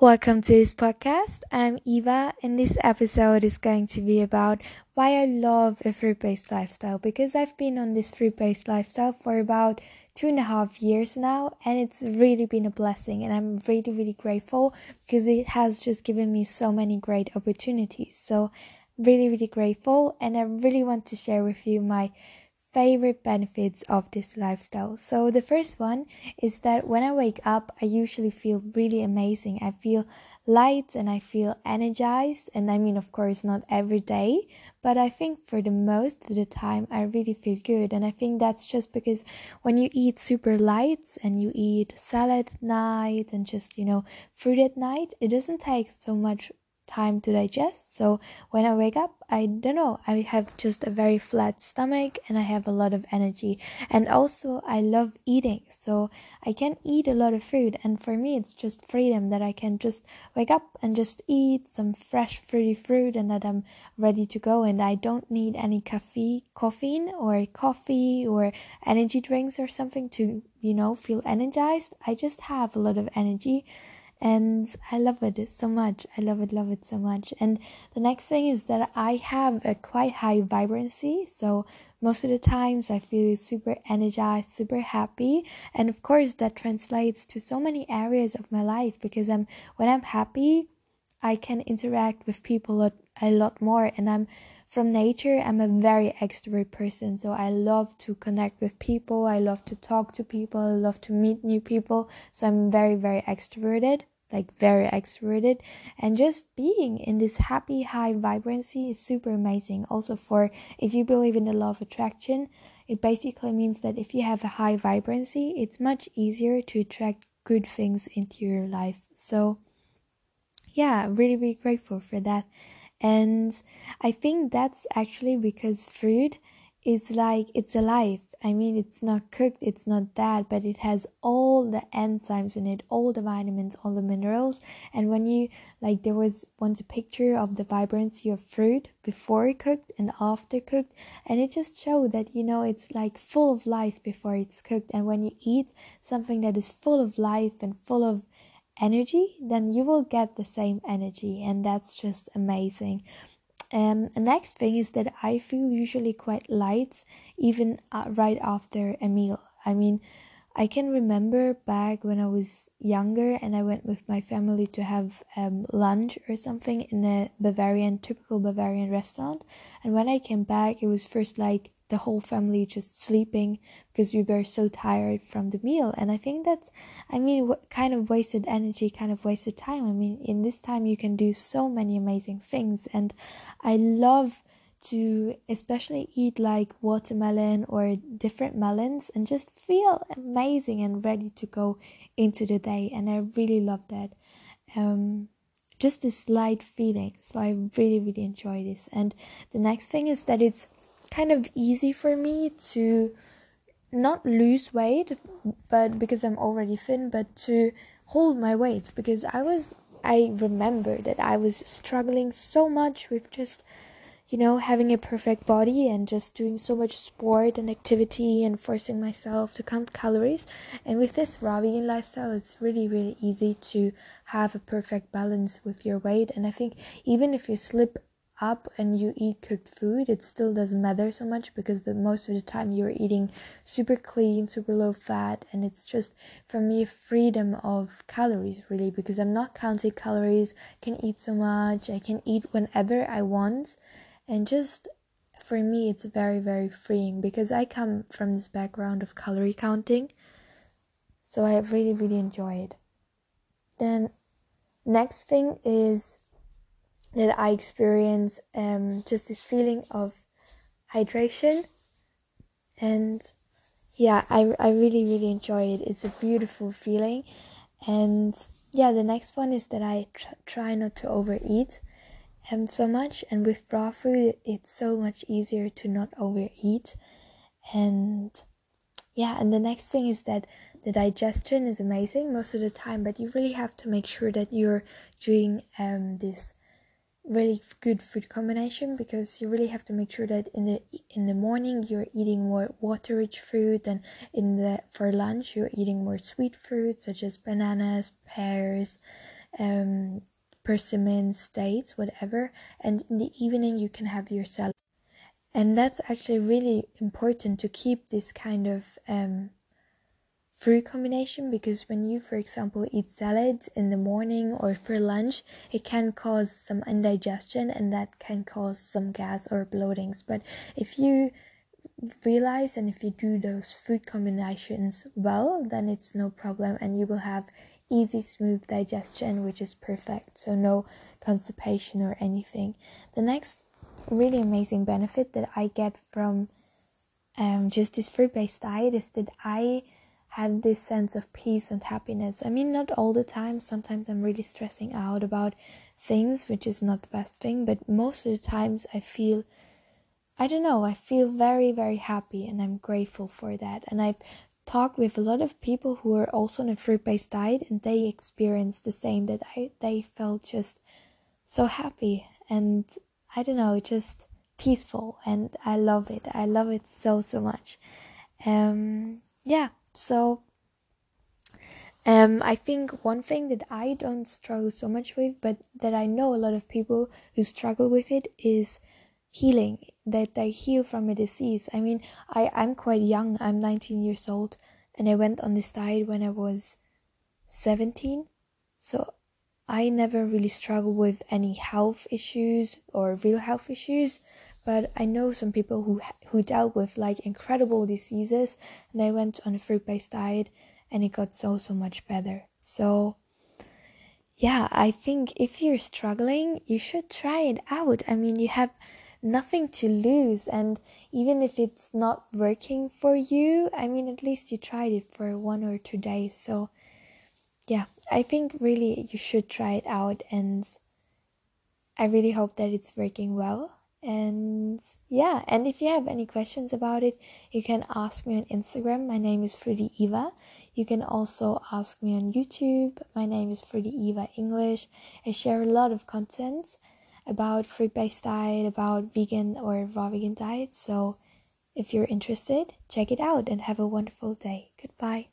Welcome to this podcast. I'm Eva, and this episode is going to be about why I love a fruit based lifestyle because I've been on this fruit based lifestyle for about two and a half years now, and it's really been a blessing. And I'm really, really grateful because it has just given me so many great opportunities. So, really, really grateful, and I really want to share with you my favorite benefits of this lifestyle. So, the first one is that when I wake up, I usually feel really amazing. I feel light and I feel energized. And I mean, of course, not every day, but I think for the most of the time, I really feel good. And I think that's just because when you eat super light and you eat salad night and just, you know, fruit at night, it doesn't take so much time to digest. So when I wake up, I don't know, I have just a very flat stomach and I have a lot of energy. And also, I love eating. So I can eat a lot of food. And for me, it's just freedom that I can just wake up and just eat some fresh, fruity fruit and that I'm ready to go. And I don't need any coffee, caffeine or coffee or energy drinks or something to, you know, feel energized. I just have a lot of energy and I love it so much. I love it, love it so much. And the next thing is that I have a quite high vibrancy, so most of the times I feel super energized, super happy, and of course that translates to so many areas of my life because I'm when I'm happy, I can interact with people a a lot more, and I'm from nature i'm a very extrovert person so i love to connect with people i love to talk to people i love to meet new people so i'm very very extroverted like very extroverted. And just being in this happy high vibrancy is super amazing. Also for if you believe in the law of attraction it basically means that if you have a high vibrancy it's much easier to attract good things into your life. So yeah really really grateful for that and I think that's actually because fruit is like it's alive. I mean, it's not cooked, it's not that, but it has all the enzymes in it, all the vitamins, all the minerals. And when you like, there was once a picture of the vibrancy of fruit before cooked and after cooked, and it just showed that you know it's like full of life before it's cooked. And when you eat something that is full of life and full of energy, then you will get the same energy, and that's just amazing. Um, the next thing is that I feel usually quite light even uh, right after a meal. I mean, I can remember back when I was younger and I went with my family to have um, lunch or something in a Bavarian, typical Bavarian restaurant. And when I came back, it was first like the whole family just sleeping because we were so tired from the meal. And i think that's i mean what kind of wasted energy kind of wasted time. I mean in this time you can do so many amazing things. And i love to especially eat like watermelon or different melons and just feel amazing and ready to go into the day. And i really love that. Um just this light feeling. So i really really enjoy this. And the next thing is that it's kind of easy for me to not lose weight but because i'm already thin but to hold my weight because i was i remember that i was struggling so much with just you know having a perfect body and just doing so much sport and activity and forcing myself to count calories. And with this raw vegan lifestyle it's really really easy to have a perfect balance with your weight. And i think even if you slip up and you eat cooked food, it still doesn't matter so much because the most of the time you're eating super clean, super low fat, and it's just for me freedom of calories really because I'm not counting calories, can eat so much, I can eat whenever I want, and just for me it's very very freeing because I come from this background of calorie counting, so I really really enjoy it. Then next thing is that I experience um, just this feeling of hydration. And yeah I, I really really enjoy it. It's a beautiful feeling. And yeah the next one is that I tr- try not to overeat um, so much. And with raw food it's so much easier to not overeat. And yeah and the next thing is that the digestion is amazing most of the time but you really have to make sure that you're doing um, this really good food combination because you really have to make sure that in the in the morning you're eating more water rich food and in the for lunch you're eating more sweet fruit such as bananas pears um, persimmons, dates, whatever, and in the evening you can have your salad. And that's actually really important to keep this kind of um, fruit combination because when you, for example, eat salads in the morning or for lunch, it can cause some indigestion and that can cause some gas or bloatings. But if you realize and if you do those food combinations well, then it's no problem and you will have easy, smooth digestion, which is perfect. So, no constipation or anything. The next really amazing benefit that I get from um, just this fruit based diet is that I have this sense of peace and happiness. I mean, not all the time. Sometimes I'm really stressing out about things, which is not the best thing, but most of the times I feel, I don't know, I feel very, very happy and I'm grateful for that. And I've talked with a lot of people who are also on a fruit based diet and they experienced the same that I, they felt just so happy and I don't know, just peaceful and I love it. I love it so, so much. Um, yeah so um, I think one thing that I don't struggle so much with, but that I know a lot of people who struggle with it is healing, that they heal from a disease. I mean, I, I'm quite young, I'm 19 years old, and I went on this diet when I was 17. So I never really struggled with any health issues or real health issues but I know some people who who dealt with like incredible diseases and they went on a fruit-based diet and it got so so much better. So yeah, I think if you're struggling, you should try it out. I mean, you have nothing to lose and even if it's not working for you, I mean, at least you tried it for one or two days. So yeah, I think really you should try it out and I really hope that it's working well and yeah and if you have any questions about it you can ask me on instagram. My name is fruity eva. You can also ask me on youtube. My name is fruity eva english. I share a lot of content about fruit-based diet about vegan or raw vegan diets. so if you're interested check it out and have a wonderful day. Goodbye